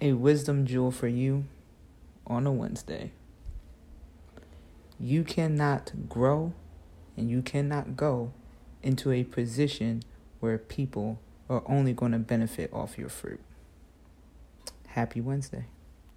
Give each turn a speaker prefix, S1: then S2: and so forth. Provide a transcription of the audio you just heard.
S1: a wisdom jewel for you on a Wednesday. You cannot grow and you cannot go into a position where people are only going to benefit off your fruit. Happy Wednesday.